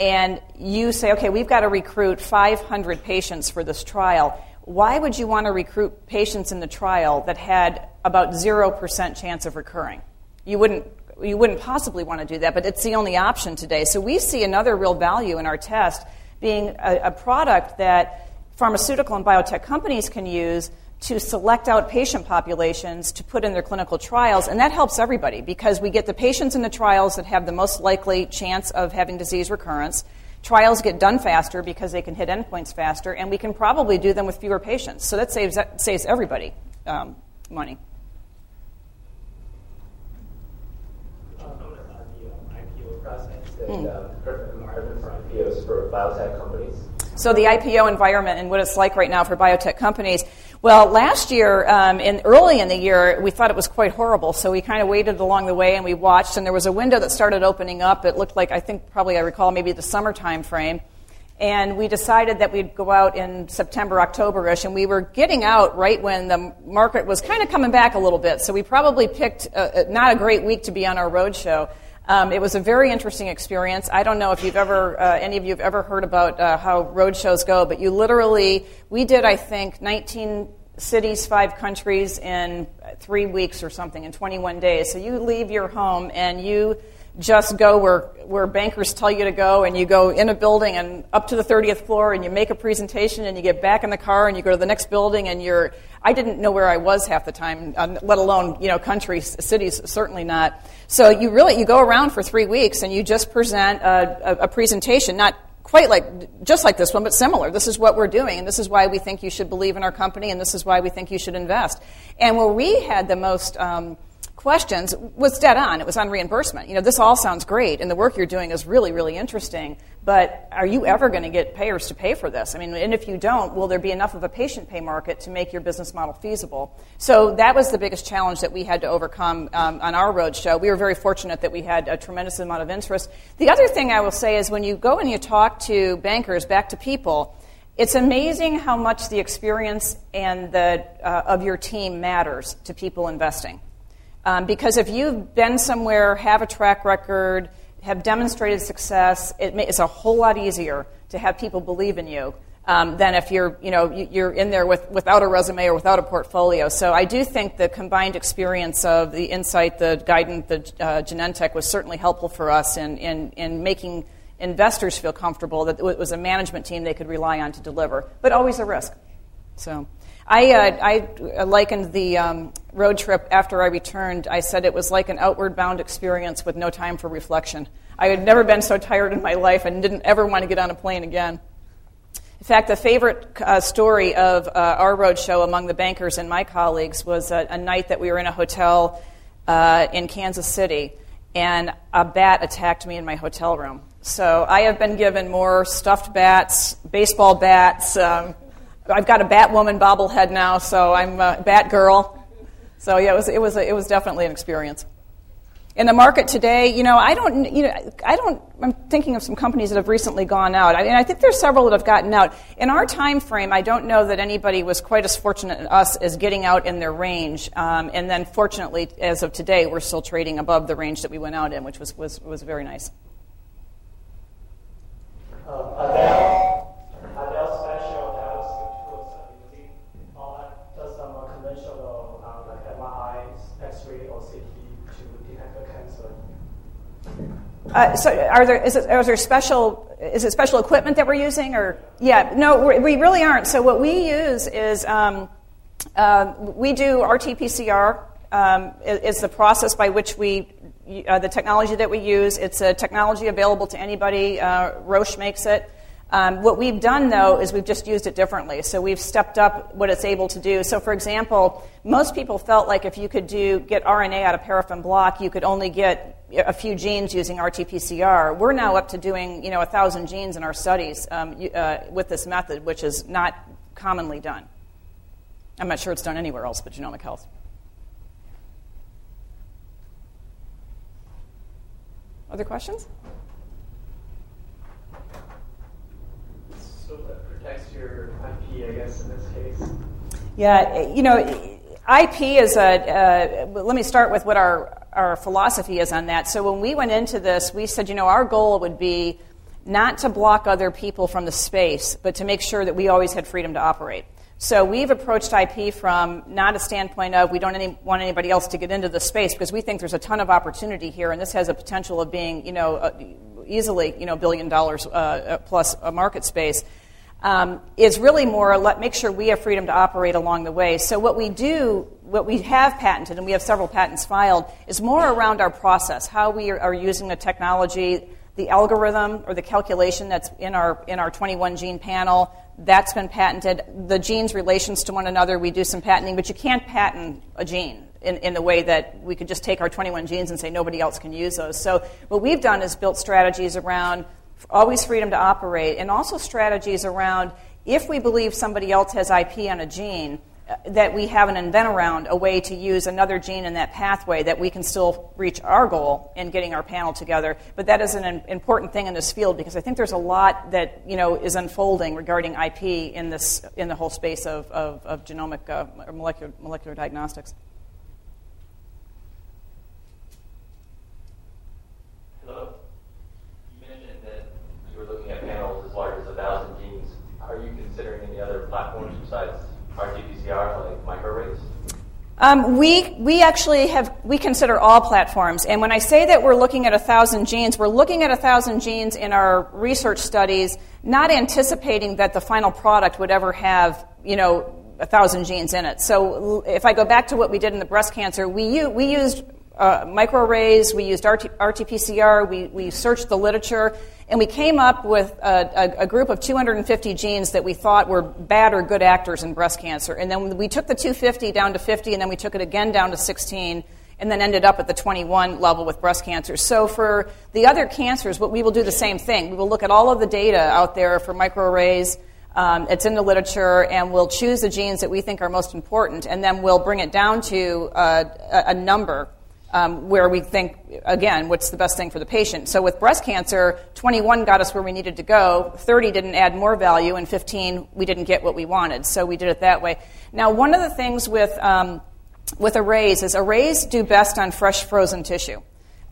and you say, okay, we've got to recruit 500 patients for this trial, why would you want to recruit patients in the trial that had about 0% chance of recurring? You wouldn't, you wouldn't possibly want to do that, but it's the only option today. So we see another real value in our test being a, a product that pharmaceutical and biotech companies can use to select out patient populations to put in their clinical trials, and that helps everybody because we get the patients in the trials that have the most likely chance of having disease recurrence. Trials get done faster because they can hit endpoints faster, and we can probably do them with fewer patients. So that saves, that saves everybody um, money. The IPO process and mm. for IPOs for biotech companies. So, the IPO environment and what it's like right now for biotech companies. Well, last year, um, in, early in the year, we thought it was quite horrible. So, we kind of waited along the way and we watched, and there was a window that started opening up. It looked like, I think, probably I recall, maybe the summertime frame. And we decided that we'd go out in September, October ish, and we were getting out right when the market was kind of coming back a little bit. So, we probably picked a, not a great week to be on our roadshow. Um, it was a very interesting experience. I don't know if you've ever, uh, any of you have ever heard about uh, how road shows go, but you literally, we did, I think, 19 cities, five countries in three weeks or something, in 21 days. So you leave your home and you just go where, where bankers tell you to go, and you go in a building and up to the 30th floor, and you make a presentation, and you get back in the car, and you go to the next building, and you're. I didn't know where I was half the time, um, let alone you know countries, cities, certainly not. So you really you go around for three weeks, and you just present a, a, a presentation, not quite like just like this one, but similar. This is what we're doing, and this is why we think you should believe in our company, and this is why we think you should invest. And where we had the most um, questions was dead on. It was on reimbursement. You know, this all sounds great, and the work you're doing is really, really interesting. But are you ever going to get payers to pay for this? I mean, and if you don't, will there be enough of a patient pay market to make your business model feasible? So that was the biggest challenge that we had to overcome um, on our roadshow. We were very fortunate that we had a tremendous amount of interest. The other thing I will say is when you go and you talk to bankers, back to people. It's amazing how much the experience and the, uh, of your team matters to people investing. Um, because if you've been somewhere, have a track record, have demonstrated success, it may, it's a whole lot easier to have people believe in you um, than if you're, you know, you're in there with, without a resume or without a portfolio. So I do think the combined experience of the Incyte, the Guidant, the uh, Genentech was certainly helpful for us in, in, in making investors feel comfortable that it was a management team they could rely on to deliver, but always a risk. So. I, uh, I likened the um, road trip after I returned. I said it was like an outward bound experience with no time for reflection. I had never been so tired in my life and didn't ever want to get on a plane again. In fact, the favorite uh, story of uh, our road show among the bankers and my colleagues was a, a night that we were in a hotel uh, in Kansas City, and a bat attacked me in my hotel room. So I have been given more stuffed bats, baseball bats, um, I've got a Batwoman bobblehead now, so I'm a Batgirl. So yeah, it was it was it was definitely an experience. In the market today, you know, I don't, you know, I don't. I'm thinking of some companies that have recently gone out. I mean, I think there's several that have gotten out. In our time frame, I don't know that anybody was quite as fortunate as us as getting out in their range. Um, and then, fortunately, as of today, we're still trading above the range that we went out in, which was was was very nice. Uh, Uh, so, are there is, it, are there special is it special equipment that we're using, or yeah? No, we really aren't. So, what we use is um, uh, we do RT-PCR. Um, is the process by which we uh, the technology that we use. It's a technology available to anybody. Uh, Roche makes it. Um, what we've done, though, is we've just used it differently. So we've stepped up what it's able to do. So, for example, most people felt like if you could do get RNA out of paraffin block, you could only get a few genes using RT-PCR. We're now up to doing, you know, a thousand genes in our studies um, uh, with this method, which is not commonly done. I'm not sure it's done anywhere else but genomic health. Other questions? So that protects your IP, I guess, in this case? Yeah, you know, IP is a. Uh, let me start with what our our philosophy is on that. So when we went into this, we said, you know, our goal would be not to block other people from the space, but to make sure that we always had freedom to operate. So we've approached IP from not a standpoint of we don't any, want anybody else to get into the space because we think there's a ton of opportunity here, and this has a potential of being, you know, uh, easily, you know, billion dollars uh, plus a market space um, is really more let make sure we have freedom to operate along the way. So what we do, what we have patented, and we have several patents filed, is more around our process, how we are, using the technology, the algorithm or the calculation that's in our in our 21 gene panel. That's been patented. The genes' relations to one another, we do some patenting, but you can't patent a gene in, in the way that we could just take our 21 genes and say nobody else can use those. So what we've done is built strategies around always freedom to operate, and also strategies around if we believe somebody else has IP on a gene, uh, that we have an invent around a way to use another gene in that pathway that we can still reach our goal in getting our panel together. But that is an important thing in this field because I think there's a lot that you know is unfolding regarding IP in this in the whole space of, of, of genomic uh, or molecular, molecular diagnostics. Hello. You mentioned that you were looking at panels as large as a thousand genes. Are you considering any other platforms besides RT-PCR like microarrays? Um, we, we actually have, we consider all platforms. And when I say that we're looking at a thousand genes, we're looking at a thousand genes in our research studies, not anticipating that the final product would ever have, you know, a thousand genes in it. So if I go back to what we did in the breast cancer, we, we used uh, microarrays, we used RT, RT-PCR, we, we searched the literature, and we came up with a, a, a, group of 250 genes that we thought were bad or good actors in breast cancer. And then we took the 250 down to 50, and then we took it again down to 16, and then ended up at the 21 level with breast cancer. So for the other cancers, what we will do the same thing. We will look at all of the data out there for microarrays. Um, it's in the literature, and we'll choose the genes that we think are most important, and then we'll bring it down to uh, a, a number um, where we think, again, what's the best thing for the patient. So with breast cancer, 21 got us where we needed to go, 30 didn't add more value, and 15 we didn't get what we wanted. So we did it that way. Now, one of the things with, um, with arrays is arrays do best on fresh frozen tissue.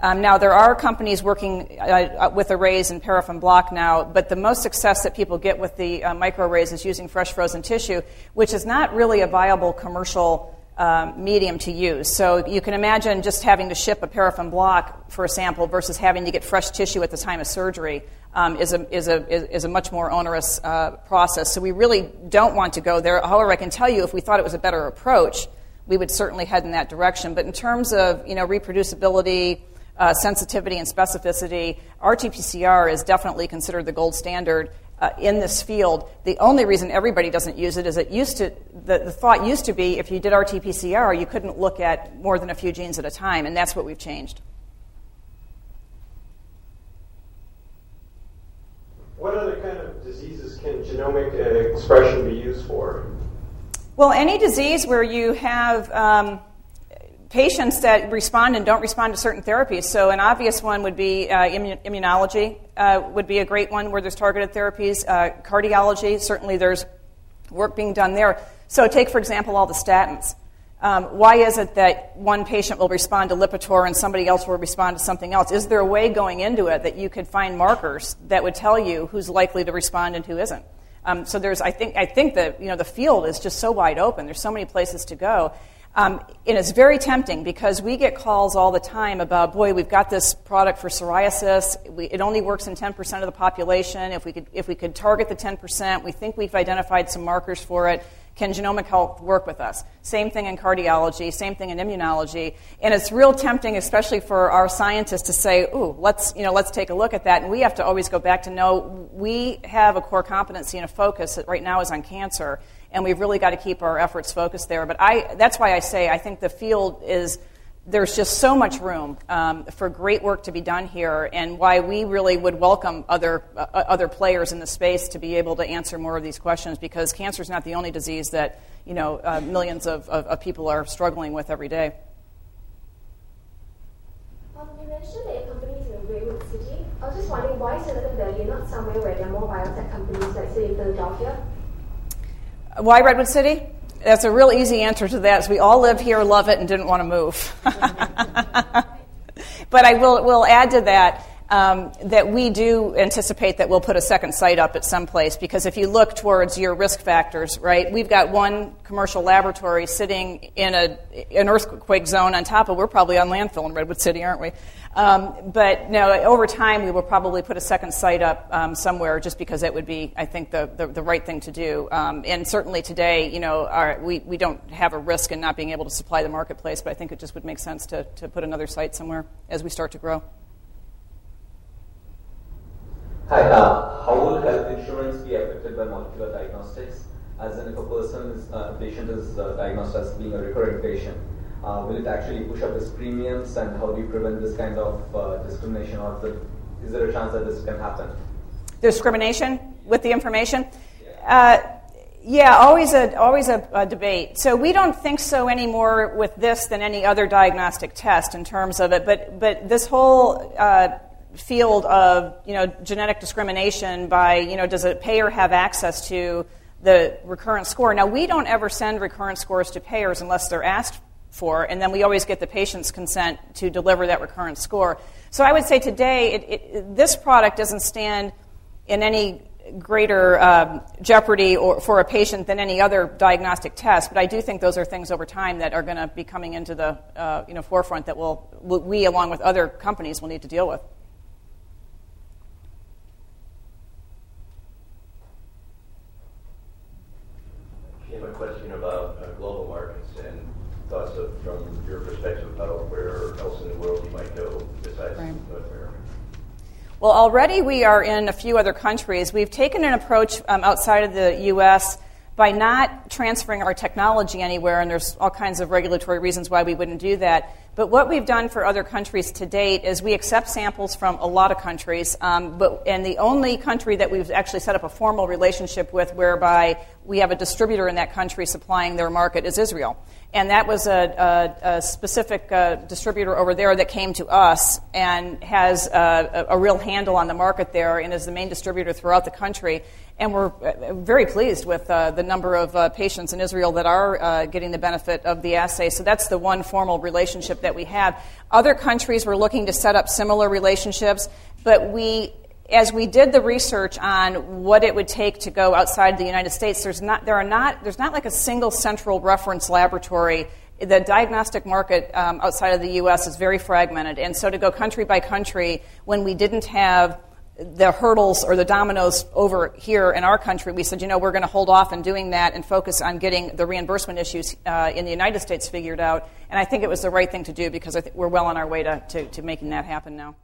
Um, now, there are companies working uh, uh with arrays and paraffin block now, but the most success that people get with the uh, microarrays is using fresh frozen tissue, which is not really a viable commercial um, medium to use. So you can imagine just having to ship a paraffin block for a sample versus having to get fresh tissue at the time of surgery um, is, a, is, a, is a much more onerous uh, process. So we really don't want to go there. However, I can tell you if we thought it was a better approach, we would certainly head in that direction. But in terms of you know, reproducibility, uh, sensitivity, and specificity, RT-PCR is definitely considered the gold standard uh, in this field. The only reason everybody doesn't use it is it used to, the, the thought used to be if you did RT PCR, you couldn't look at more than a few genes at a time, and that's what we've changed. What other kind of diseases can genomic expression be used for? Well, any disease where you have um, patients that respond and don't respond to certain therapies. So, an obvious one would be uh, immunology, uh, would be a great one where there's targeted therapies. Uh, cardiology, certainly there's work being done there. So, take, for example, all the statins. Um, why is it that one patient will respond to Lipitor and somebody else will respond to something else? Is there a way going into it that you could find markers that would tell you who's likely to respond and who isn't? Um, so there's, I think, I think that you know the field is just so wide open. There's so many places to go, um, and it's very tempting because we get calls all the time about, boy, we've got this product for psoriasis. We, it only works in 10% of the population. If we, could, if we could target the 10%, we think we've identified some markers for it. Can genomic health work with us? Same thing in cardiology, same thing in immunology. And it's real tempting, especially for our scientists, to say, ooh, let's, you know, let's take a look at that. And we have to always go back to know we have a core competency and a focus that right now is on cancer and we've really got to keep our efforts focused there. But I, that's why I say I think the field is there's just so much room um, for great work to be done here, and why we really would welcome other uh, other players in the space to be able to answer more of these questions. Because cancer is not the only disease that you know uh, millions of, of, of, people are struggling with every day. Um, you mentioned that is in Redwood City. I was just wondering why Silicon Valley, not somewhere where there are more biotech companies, like say Philadelphia. Why Redwood City? That's a real easy answer to that. Is we all live here, love it, and didn't want to move. [laughs] but I will, will add to that um, that we do anticipate that we'll put a second site up at some place because if you look towards your risk factors, right, we've got one commercial laboratory sitting in a, an earthquake zone on top of, we're probably on landfill in Redwood City, aren't we? Um, but no, over time we will probably put a second site up um, somewhere just because that would be, I think, the, the, the right thing to do. Um, and certainly today, you know, our, we, we don't have a risk in not being able to supply the marketplace, but I think it just would make sense to, to put another site somewhere as we start to grow. Hi, uh, how will health insurance be affected by molecular diagnostics? As in, if a person is, uh, a patient is uh, diagnosed as being a recurrent patient, uh, will it actually push up his premiums, and how do you prevent this kind of uh, discrimination, or the, is there a chance that this can happen? Discrimination with the information? Uh, yeah, always a always a, a, debate. So we don't think so anymore with this than any other diagnostic test in terms of it. But but this whole uh, field of you know genetic discrimination by you know does a payer have access to the recurrent score? Now we don't ever send recurrent scores to payers unless they're asked for, and then we always get the patient's consent to deliver that recurrent score. So I would say today it, it, this product doesn't stand in any greater um, jeopardy or, for a patient than any other diagnostic test. But I do think those are things over time that are going to be coming into the uh, you know, forefront that will we, along with other companies, will need to deal with. Question about uh, global markets and thoughts of, from your perspective about where else in the world you might go besides right. North America. Well, already we are in a few other countries. We've taken an approach um, outside of the U.S. by not transferring our technology anywhere, and there's all kinds of regulatory reasons why we wouldn't do that. But what we've done for other countries to date is we accept samples from a lot of countries, um, but, and the only country that we've actually set up a formal relationship with whereby we have a distributor in that country supplying their market is Israel. And that was a, a, a specific uh, distributor over there that came to us and has a, a, real handle on the market there and is the main distributor throughout the country. And we're uh, very pleased with uh, the number of uh, patients in Israel that are uh, getting the benefit of the assay. So that's the one formal relationship that we have. Other countries were looking to set up similar relationships, but we as we did the research on what it would take to go outside the United States, there's not, there are not, there's not like a single central reference laboratory. The diagnostic market um, outside of the U.S. is very fragmented, and so to go country by country when we didn't have the hurdles or the dominoes over here in our country, we said, you know, we're going to hold off on doing that and focus on getting the reimbursement issues uh, in the United States figured out. And I think it was the right thing to do because I think we're well on our way to, to, to making that happen now.